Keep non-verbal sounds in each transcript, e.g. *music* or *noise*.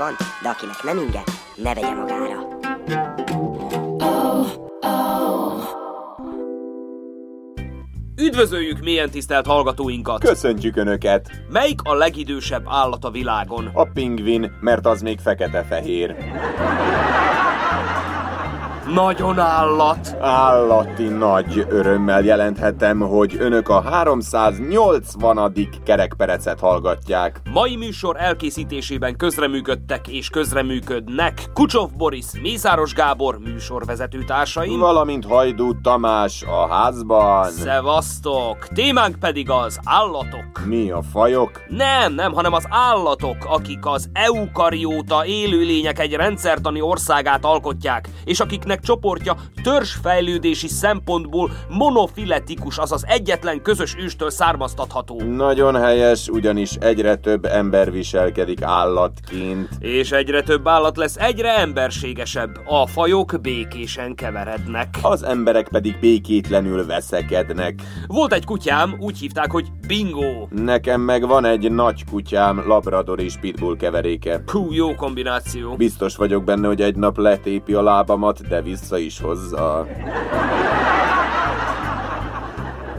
van, de akinek nem inge, ne vegye magára. Üdvözöljük mélyen tisztelt hallgatóinkat! Köszöntjük Önöket! Melyik a legidősebb állat a világon? A pingvin, mert az még fekete-fehér. Nagyon állat! Állati nagy örömmel jelenthetem, hogy Önök a 380. kerekperecet hallgatják. Mai műsor elkészítésében közreműködtek és közreműködnek Kucsov Boris, Mészáros Gábor műsorvezető társaim, Valamint Hajdú Tamás a házban. Szevasztok! Témánk pedig az állatok. Mi a fajok? Nem, nem, hanem az állatok, akik az eukarióta élőlények egy rendszertani országát alkotják, és akiknek csoportja törzsfejlődési szempontból monofiletikus, azaz egyetlen közös őstől származtatható. Nagyon helyes, ugyanis egyre több ember viselkedik állatként. És egyre több állat lesz egyre emberségesebb. A fajok békésen keverednek. Az emberek pedig békétlenül veszekednek. Volt egy kutyám, úgy hívták, hogy Bingo. Nekem meg van egy nagy kutyám, Labrador és Pitbull keveréke. Hú, jó kombináció. Biztos vagyok benne, hogy egy nap letépi a lábamat, de vissza is hozza.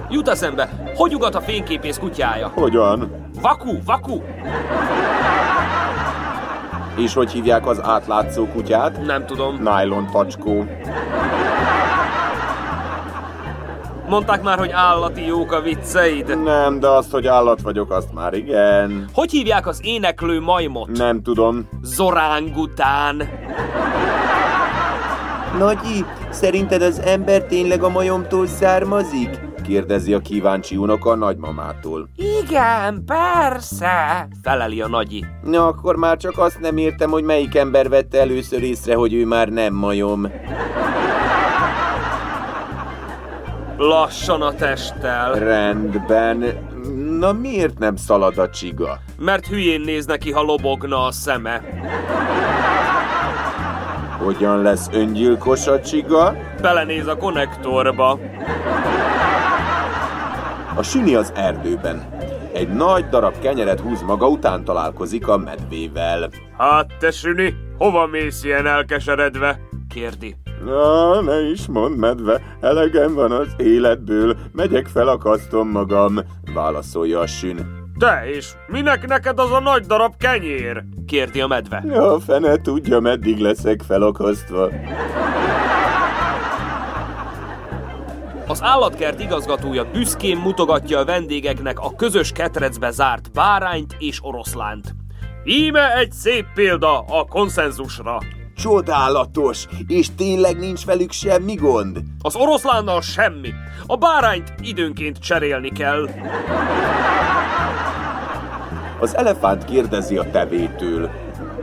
Jut eszembe, hogy ugat a fényképész kutyája? Hogyan? Vaku, vaku! És hogy hívják az átlátszó kutyát? Nem tudom. Nylon tacskó. Mondták már, hogy állati jók a vicceid. Nem, de azt, hogy állat vagyok, azt már igen. Hogy hívják az éneklő majmot? Nem tudom. Zorángután. Nagyi, szerinted az ember tényleg a majomtól származik? Kérdezi a kíváncsi unoka a nagymamától. Igen, persze, feleli a nagyi. Na, akkor már csak azt nem értem, hogy melyik ember vette először észre, hogy ő már nem majom. Lassan a testtel, Rendben. Na miért nem szalad a csiga? mert hülyén néz neki, ha lobogna a szeme. Hogyan lesz öngyilkos a csiga? Belenéz a konnektorba. A süni az erdőben. Egy nagy darab kenyeret húz maga után találkozik a medvével. Hát te süni, hova mész ilyen elkeseredve? Kérdi. Na, ne is mondd, medve, elegem van az életből, megyek felakasztom magam, válaszolja a sün. Te is, minek neked az a nagy darab kenyér? Kérdi a medve. Ja, fene tudja, meddig leszek felakasztva. Az állatkert igazgatója büszkén mutogatja a vendégeknek a közös ketrecbe zárt bárányt és oroszlánt. Íme egy szép példa a konszenzusra. Csodálatos, és tényleg nincs velük semmi gond? Az oroszlánnal semmi. A bárányt időnként cserélni kell. Az elefánt kérdezi a tevétől.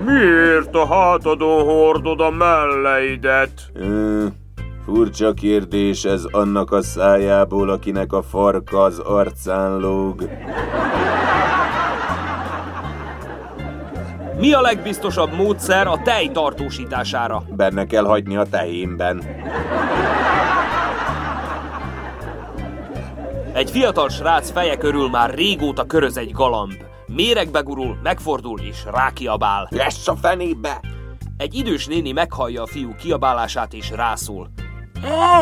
Miért a hátadon hordod a melleidet? Ö, furcsa kérdés ez annak a szájából, akinek a farka az arcán lóg. Mi a legbiztosabb módszer a tej tartósítására? Benne kell hagyni a tehénben. Egy fiatal srác feje körül már régóta köröz egy galamb. Méregbe gurul, megfordul és rákiabál. Lesz a fenébe! Egy idős néni meghallja a fiú kiabálását és rászól.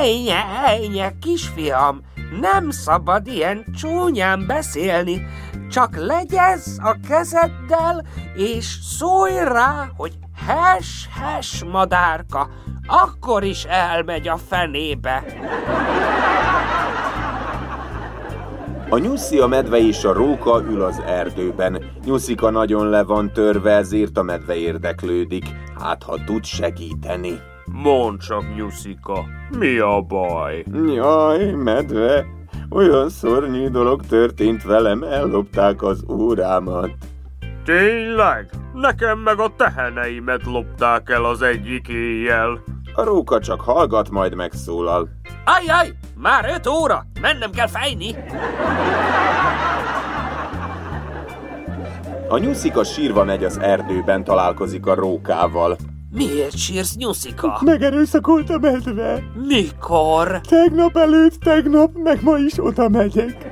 Ejnye, ejnye, kisfiam, nem szabad ilyen csúnyán beszélni, csak legyez a kezeddel, és szólj rá, hogy hes, hes, madárka, akkor is elmegy a fenébe. A nyuszi, a medve és a róka ül az erdőben. Nyuszika nagyon le van törve, ezért a medve érdeklődik. Hát, ha tud segíteni. Mondd csak, Nyuszika, mi a baj? Jaj, medve, olyan szörnyű dolog történt velem, ellopták az órámat. Tényleg? Nekem meg a teheneimet lopták el az egyik éjjel. A róka csak hallgat, majd megszólal. Ajjaj, már öt óra, mennem kell fejni. A nyuszika sírva megy az erdőben, találkozik a rókával. Miért sírsz, nyuszika? Megerőszakolt a medve. Mikor? Tegnap előtt, tegnap, meg ma is oda megyek.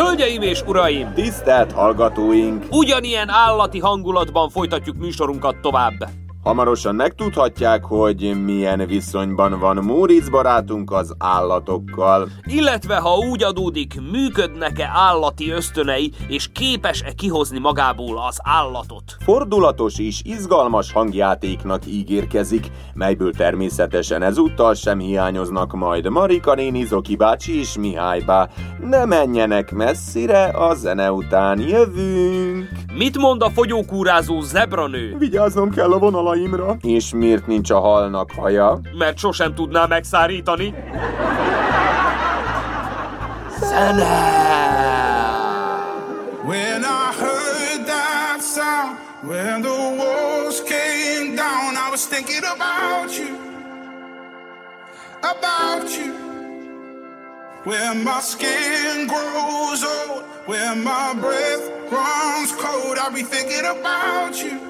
Hölgyeim és uraim! Tisztelt hallgatóink! Ugyanilyen állati hangulatban folytatjuk műsorunkat tovább. Hamarosan megtudhatják, hogy milyen viszonyban van Móricz barátunk az állatokkal. Illetve ha úgy adódik, működnek-e állati ösztönei, és képes-e kihozni magából az állatot. Fordulatos és izgalmas hangjátéknak ígérkezik, melyből természetesen ezúttal sem hiányoznak majd Marika néni, Zoki bácsi és Mihály bá. Ne menjenek messzire, a zene után jövünk! Mit mond a fogyókúrázó zebranő? Vigyáznom kell a vonalaimra. És miért nincs a halnak haja? Mert sosem tudná megszárítani. Zene! When I heard that sound, when the walls came down, I was thinking about you, about you. When my skin grows old, when my breath runs cold, I'll be thinking about you,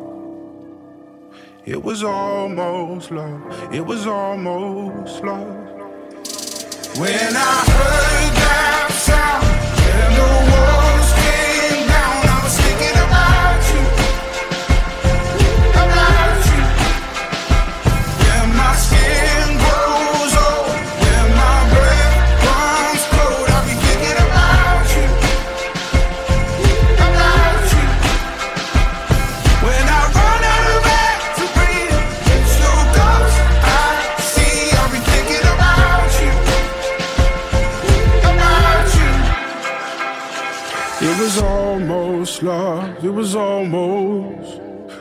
It was almost love, it was almost love. When I heard that sound, and the walls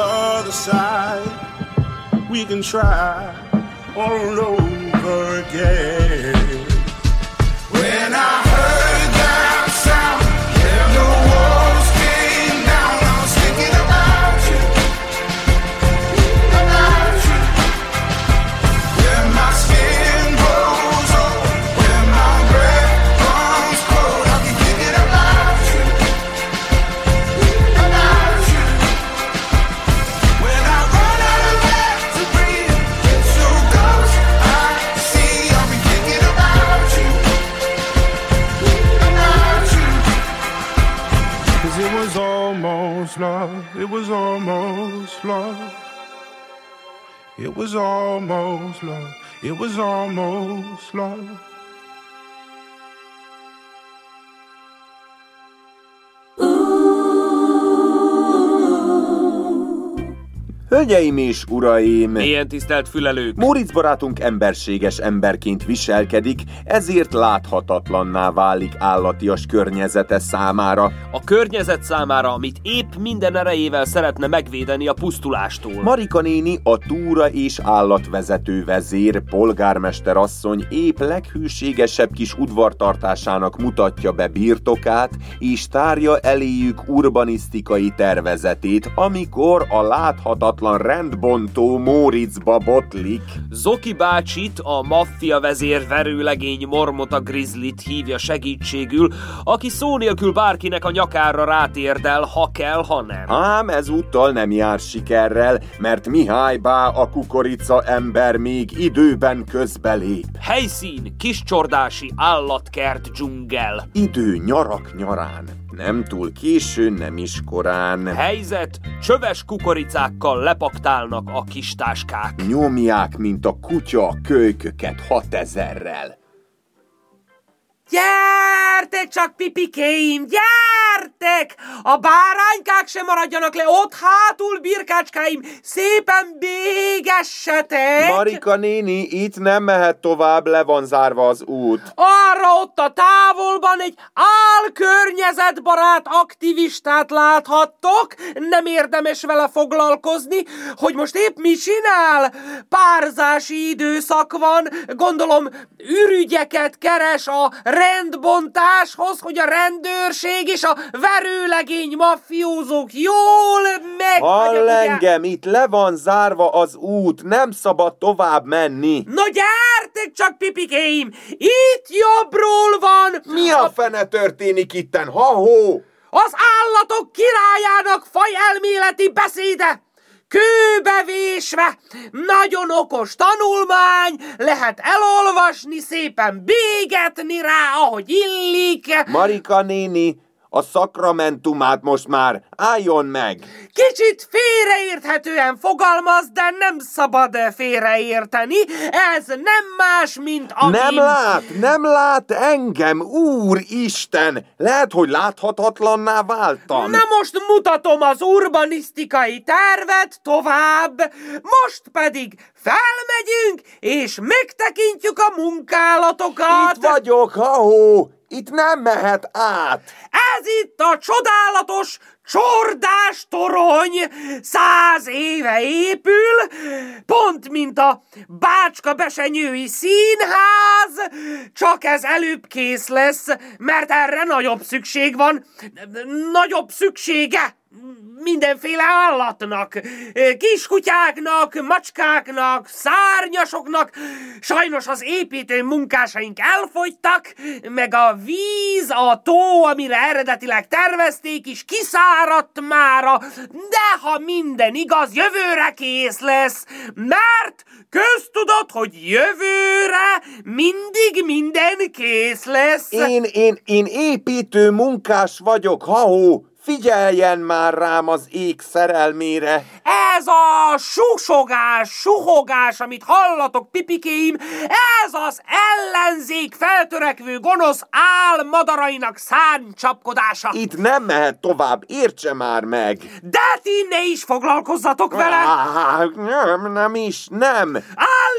other side. We can try all over again. Hölgyeim és uraim! Milyen tisztelt fülelők! Móricz barátunk emberséges emberként viselkedik, ezért láthatatlanná válik állatias környezete számára. A környezet számára, amit épp minden erejével szeretne megvédeni a pusztulástól. Marika néni a túra és állatvezető vezér, polgármester asszony épp leghűségesebb kis udvartartásának mutatja be birtokát, és tárja eléjük urbanisztikai tervezetét, amikor a láthatatlan rendbontó Móriczba botlik. Zoki bácsit, a maffia vezér verőlegény Mormota Grizzlit hívja segítségül, aki szó nélkül bárkinek a nyakára rátérdel, ha kell, ha nem. Ám ezúttal nem jár sikerrel, mert Mihály Bá a kukorica ember még időben közbelép. Helyszín, kiscsordási állatkert dzsungel. Idő nyarak nyarán. Nem túl késő, nem is korán. Helyzet, csöves kukoricákkal lepaktálnak a kis táskák. Nyomják, mint a kutya a kölyköket hatezerrel. Gyertek csak, pipikéim, gyertek! A báránykák sem maradjanak le, ott hátul, birkácskáim, szépen bégessetek! Marika néni, itt nem mehet tovább, le van zárva az út. Arra ott a távolban egy álkörnyezetbarát aktivistát láthattok, nem érdemes vele foglalkozni, hogy most épp mi csinál? Párzási időszak van, gondolom ürügyeket keres a rendbontáshoz, hogy a rendőrség és a verőlegény mafiózók jól meg... Hall engem, itt le van zárva az út, nem szabad tovább menni. No gyertek csak, pipikéim! Itt jobbról van! Mi a fene történik itten, ha-hó? Az állatok királyának fajelméleti beszéde! Kőbevésve, nagyon okos tanulmány, lehet elolvasni, szépen bégetni rá, ahogy illik. Marika néni, a szakramentumát most már álljon meg! Kicsit félreérthetően fogalmaz, de nem szabad félreérteni. Ez nem más, mint a... Nem lát, nem lát engem, úristen! Lehet, hogy láthatatlanná váltam. Na most mutatom az urbanisztikai tervet tovább, most pedig felmegyünk, és megtekintjük a munkálatokat. Itt vagyok, ha-hó! Itt nem mehet át! Ez itt a csodálatos csordás torony. Száz éve épül, pont mint a Bácska Besenyői Színház, csak ez előbb kész lesz, mert erre nagyobb szükség van, nagyobb szüksége mindenféle állatnak, kiskutyáknak, macskáknak, szárnyasoknak. Sajnos az építő munkásaink elfogytak, meg a víz, a tó, amire eredetileg tervezték is, kiszáradt mára, de ha minden igaz, jövőre kész lesz, mert köztudott, hogy jövőre mindig minden kész lesz. Én, én, én építő munkás vagyok, ha-hó! Figyeljen már rám az ég szerelmére! Ez a susogás, suhogás, amit hallatok, pipikéim, ez az ellenzék feltörekvő gonosz álmadarainak szárnycsapkodása. Itt nem mehet tovább, értse már meg! De ti ne is foglalkozzatok vele! Á, nem, nem is, nem!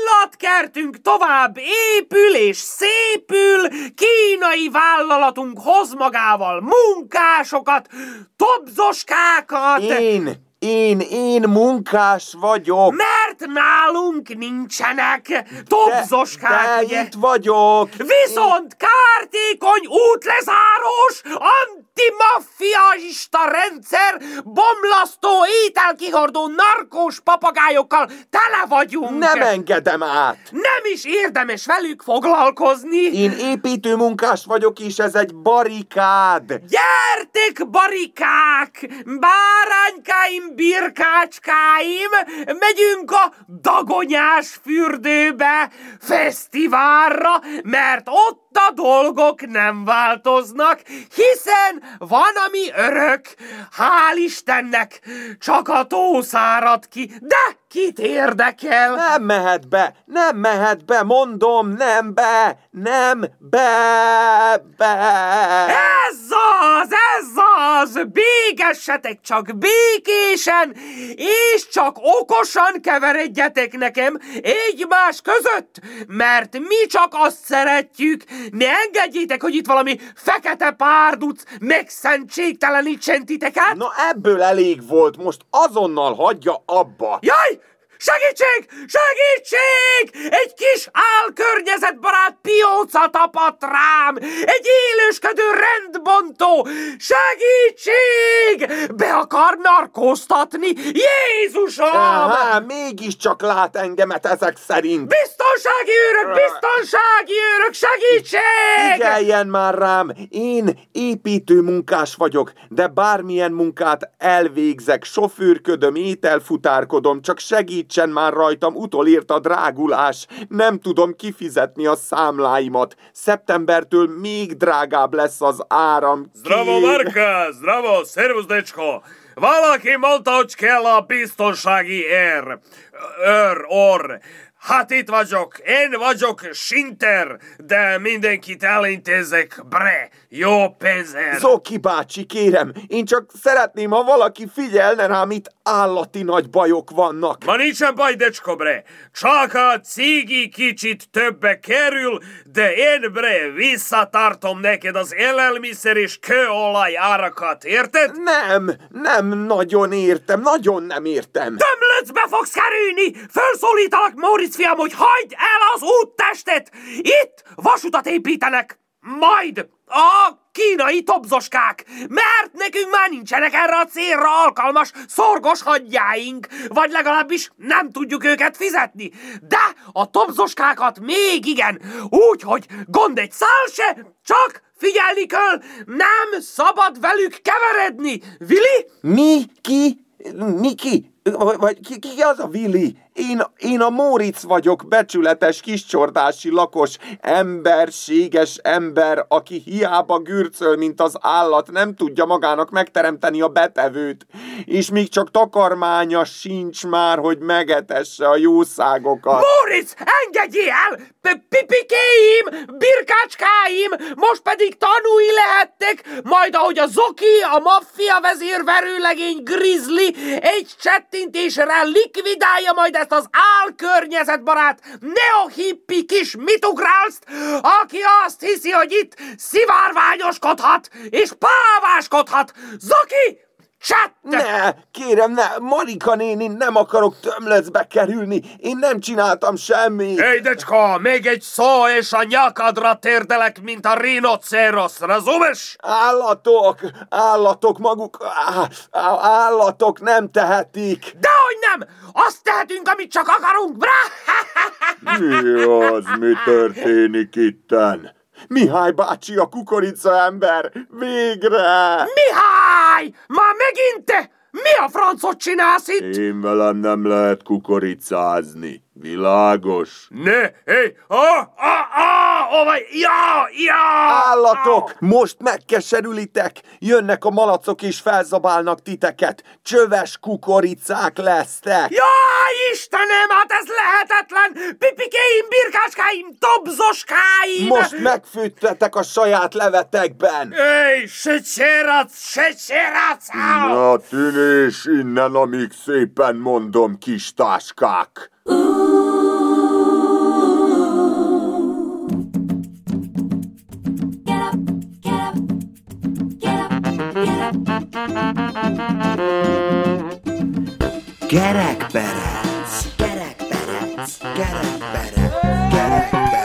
Állatkertünk tovább épül és szépül, kínai vállalatunk hoz magával munkásokat, tobzoskákat! Én, én, én munkás vagyok! Mert nálunk nincsenek tobzoskák, de, de itt vagyok! Viszont kártékony útlezárós, antimaffiaista rendszer, bomlasztó, ételkihordó, narkós papagájokkal tele vagyunk. Nem engedem át! Nem is érdemes velük foglalkozni. Én építő munkás vagyok, és ez egy barikád! Gyertek, barikák! Báránykáim, birkácskáim! Megyünk a dagonyás fürdőbe, fesztiválra, mert ott a dolgok nem változnak, hiszen van, ami örök. Hál' Istennek, csak a tó szárad ki, de Kit érdekel? Nem mehet be, nem mehet be, mondom, nem be, nem be, be. Ez az, ez az! Bégessetek csak békésen, és csak okosan keveredjetek nekem egymás között, mert mi csak azt szeretjük, ne engedjétek, hogy itt valami fekete párduc megszentségtelenítsen titeket! Na ebből elég volt, most azonnal hagyja abba. Jaj! Segítség! Segítség! Egy kis álkörnyezetbarát pióca tapadt rám! Egy élősködő rendbontó! Segítség! Be akar narkóztatni! Jézusom! Aha, mégiscsak lát engemet ezek szerint. Biztonsági őrök! Biztonsági őrök! Segítség! Figyeljen már rám, én építő munkás vagyok, de bármilyen munkát elvégzek, sofőrködöm, ételfutárkodom, csak segítsen már rajtam, utolért a drágulás. Nem tudom kifizetni a számláimat. Szeptembertől még drágább lesz az áram. Zdravo, Marka! Zdravo, szervusz, decsko! Valaki mondta, hogy kell a biztonsági ér. Őr, orr. Hát itt vagyok, én vagyok Sinter, de mindenkit elintézek, bre, jó pénzért. Zoki bácsi, kérem, én csak szeretném, ha valaki figyelne rám, itt állati nagy bajok vannak. Ma nincsen baj, decsko, bre. Csak a cigi kicsit többe kerül, de én, bre, visszatartom neked az élelmiszer és kőolaj árakat, érted? Nem, nem nagyon értem, nagyon nem értem. Tömlöcbe fogsz kerülni! Fölszólítalak, Móricz fiam, hogy hagyd el az úttestet! Itt vasutat építenek! Majd a kínai tobzoskák, mert nekünk már nincsenek erre a célra alkalmas szorgos hadjáink, vagy legalábbis nem tudjuk őket fizetni. De a tobzoskákat még igen, úgy, hogy gond egy szál se, csak figyelni kell, nem szabad velük keveredni. Vili? Mi? Ki? Mi ki? Vagy- ki, ki az a Willi? Én, én a Móricz vagyok, becsületes kiscsordási lakos, emberséges ember, aki hiába gürcöl, mint az állat, nem tudja magának megteremteni a betevőt, és még csak takarmánya sincs már, hogy megetesse a jószágokat. Móricz, engedjél! P- Pipikéim, birkácskáim, most pedig tanúi lehettek, majd ahogy a Zoki, a maffia vezér verőlegény Grizzly egy csettintésre likvidálja majd ezt az álkörnyezetbarát neohippi kis mitugrálszt, aki azt hiszi, hogy itt szivárványoskodhat és páváskodhat. Zoki, csett! Ne, kérem, ne, Marika néni, nem akarok tömlecbe kerülni, én nem csináltam semmit. Hé, decsko, még egy szó, és a nyakadra térdelek, mint a rinoceros, razumesz? Állatok, állatok maguk, á, á, állatok nem tehetik. Dehogy nem! Azt tehetünk, amit csak akarunk, brá! *laughs* Mi az, mi történik itten? Mihály bácsi a kukorica ember, végre! Mihály! Már megint te? Mi a francot csinálsz itt? Én velem nem lehet kukoricázni. Világos? Ne, hé, ah, ah, ah, oh, vagy, ja, ja! Állatok, most megkeserülitek, jönnek a malacok és felzabálnak titeket, csöves kukoricák lesztek. Jaj, Istenem, hát ez lehetetlen! Pipikéim, birkácskáim, dobzoskáim! Most megfűttetek a saját levetekben. Hé, se au! Na tűnés innen, amíg szépen mondom, kis táskák. Gerekperec, gerekperec, gerekperec, gerekperec.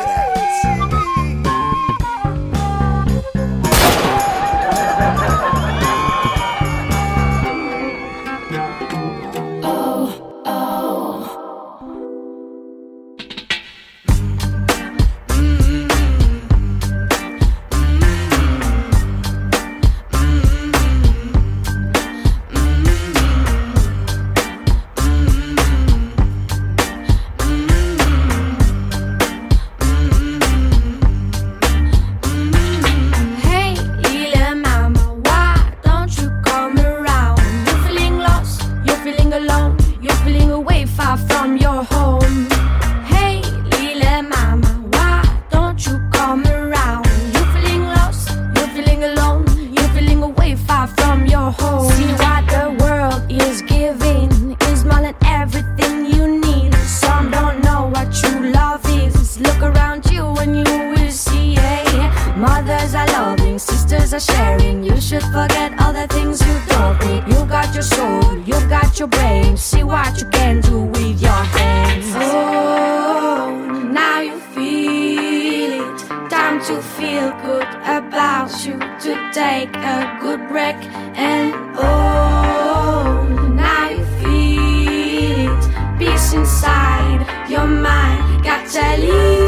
To feel good about you. To take a good break. And oh, now you feel it. Peace inside your mind. Got to leave.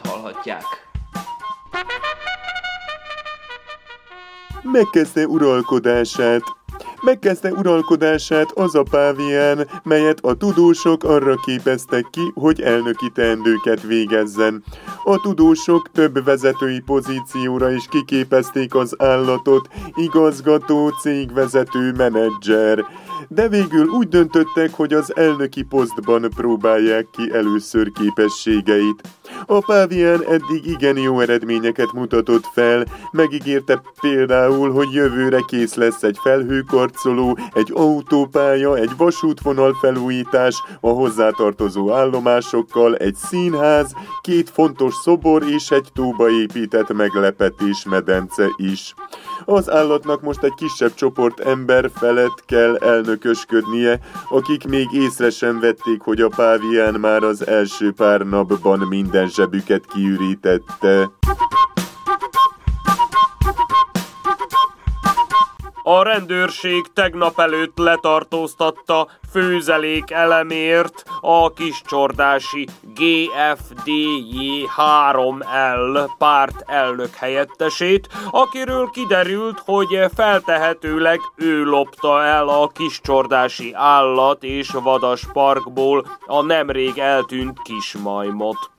Álhíreinket hallhatják. Megkezdte uralkodását. Megkezdte uralkodását az a pávián, melyet a tudósok arra képeztek ki, hogy elnöki teendőket végezzen. A tudósok több vezetői pozícióra is kiképezték az állatot, igazgató, cégvezető, menedzser. De végül úgy döntöttek, hogy az elnöki posztban próbálják ki először képességeit. A pávián eddig igen jó eredményeket mutatott fel, megígérte például, hogy jövőre kész lesz egy felhőkarcoló, egy autópálya, egy vasútvonal felújítás, a hozzátartozó állomásokkal, egy színház, két fontos szobor és egy tóba épített meglepetés medence is. Az állatnak most egy kisebb csoport ember felett kell elnökösködnie, akik még észre sem vették, hogy a pávián már az első pár napban minden zsebüket kiürítette. A rendőrség tegnap előtt letartóztatta főzelék elemért a kiscsordási GFDJ3L párt elnök helyettesét, akiről kiderült, hogy feltehetőleg ő lopta el a kiscsordási állat és vadas parkból a nemrég eltűnt kismajmot.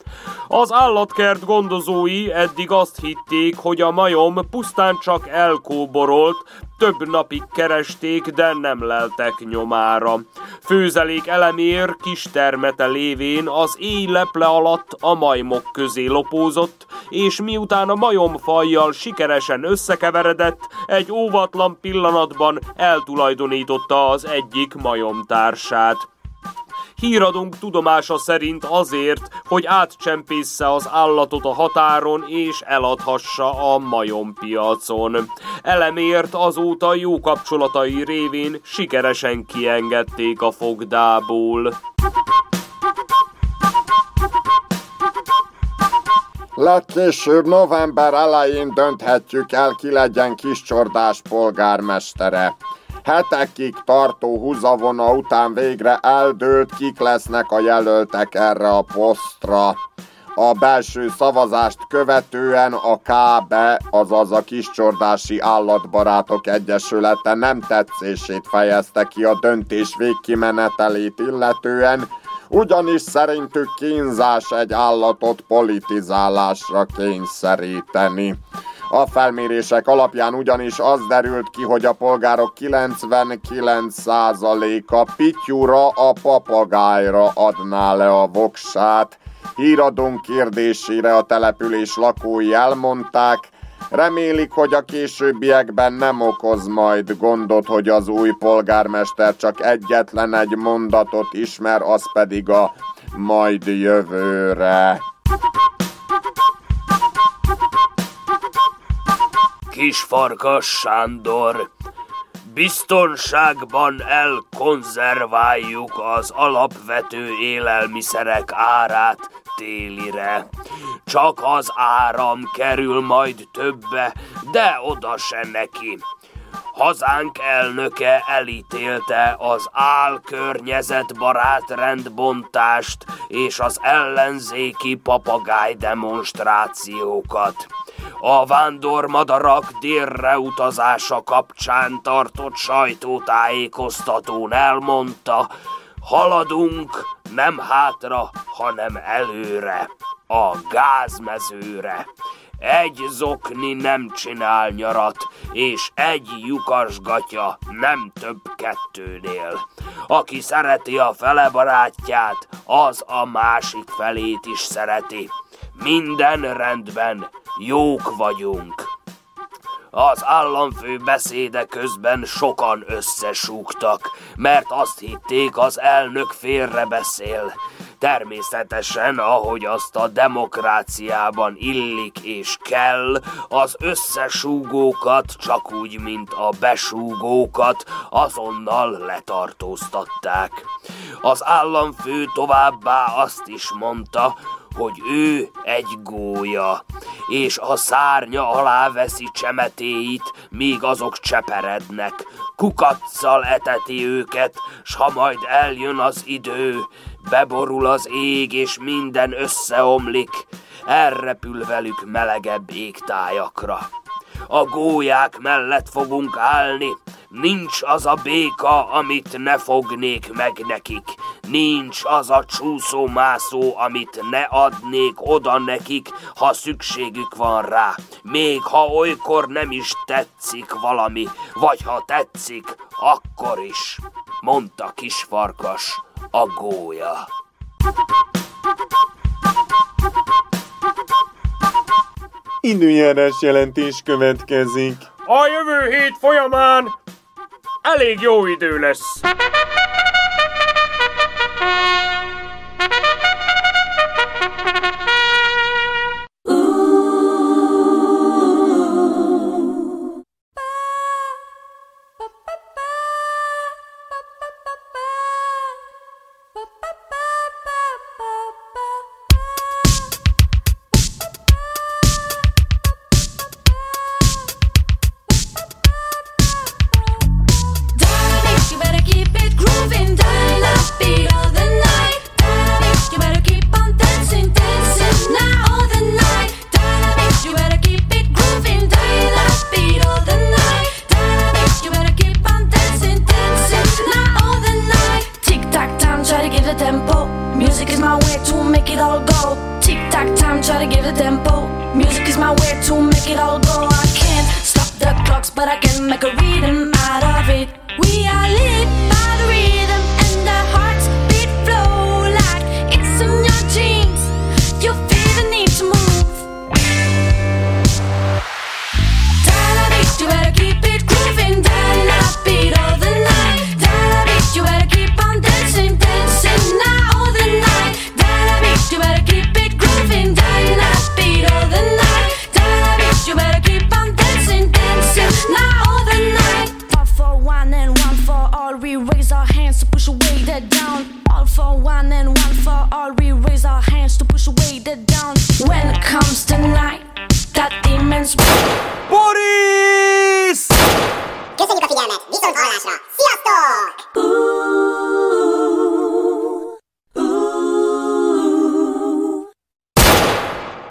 Az állatkert gondozói eddig azt hitték, hogy a majom pusztán csak elkóborolt, több napig keresték, de nem leltek nyomára. Főzelék elemér kis termete lévén az éj leple alatt a majmok közé lopózott, és miután a majomfajjal sikeresen összekeveredett, egy óvatlan pillanatban eltulajdonította az egyik majomtársát. Híradónk tudomása szerint azért, hogy átcsempésze az állatot a határon és eladhassa a majompiacon. Elemért azóta jó kapcsolatai révén sikeresen kiengedték a fogdából. Legkésőbb november elején dönthetjük el, ki legyen Kiscsordás polgármestere. Hetekig tartó húzavona után végre eldőlt, kik lesznek a jelöltek erre a posztra. A belső szavazást követően a KB, azaz a Kiscsordási Állatbarátok Egyesülete nem tetszését fejezte ki a döntés végkimenetelét illetően, ugyanis szerintük kínzás egy állatot politizálásra kényszeríteni. A felmérések alapján ugyanis az derült ki, hogy a polgárok 99%-a pityúra a papagájra adná le a voksát. Híradónk kérdésére a település lakói elmondták, Remélik, hogy a későbbiekben nem okoz majd gondot, hogy az új polgármester csak egyetlen egy mondatot ismer, az pedig a majd jövőre. Kisfarkas Sándor, biztonságban elkonzerváljuk az alapvető élelmiszerek árát télire. Csak az áram kerül majd többe, de oda se neki. Hazánk elnöke elítélte az álkörnyezetbarát rendbontást és az ellenzéki papagáj demonstrációkat. A vándormadarak délre utazása kapcsán tartott sajtótájékoztatón elmondta, haladunk nem hátra, hanem előre, a gázmezőre. Egy zokni nem csinál nyarat, és egy lyukasgatja nem több kettőnél. Aki szereti a fele barátját, az a másik felét is szereti. Minden rendben, jók vagyunk. Az államfő beszéde közben sokan összesúgtak, mert azt hitték, az elnök félre beszél. Természetesen, ahogy azt a demokráciában illik és kell, az összesúgókat, csak úgy, mint a besúgókat, azonnal letartóztatták. Az államfő továbbá azt is mondta, hogy ő egy gólya, és a szárnya alá veszi csemetéit, míg azok cseperednek. Kukaccal eteti őket, s ha majd eljön az idő, beborul az ég, és minden összeomlik, elrepül velük melegebb égtájakra. A gólyák mellett fogunk állni, Nincs az a béka, amit ne fognék meg nekik. Nincs az a csúszó-mászó, amit ne adnék oda nekik, ha szükségük van rá. Még ha olykor nem is tetszik valami, vagy ha tetszik, akkor is, mondta kisfarkas a gólya. Időjárás jelentés következik. A jövő hét folyamán elég jó idő lesz.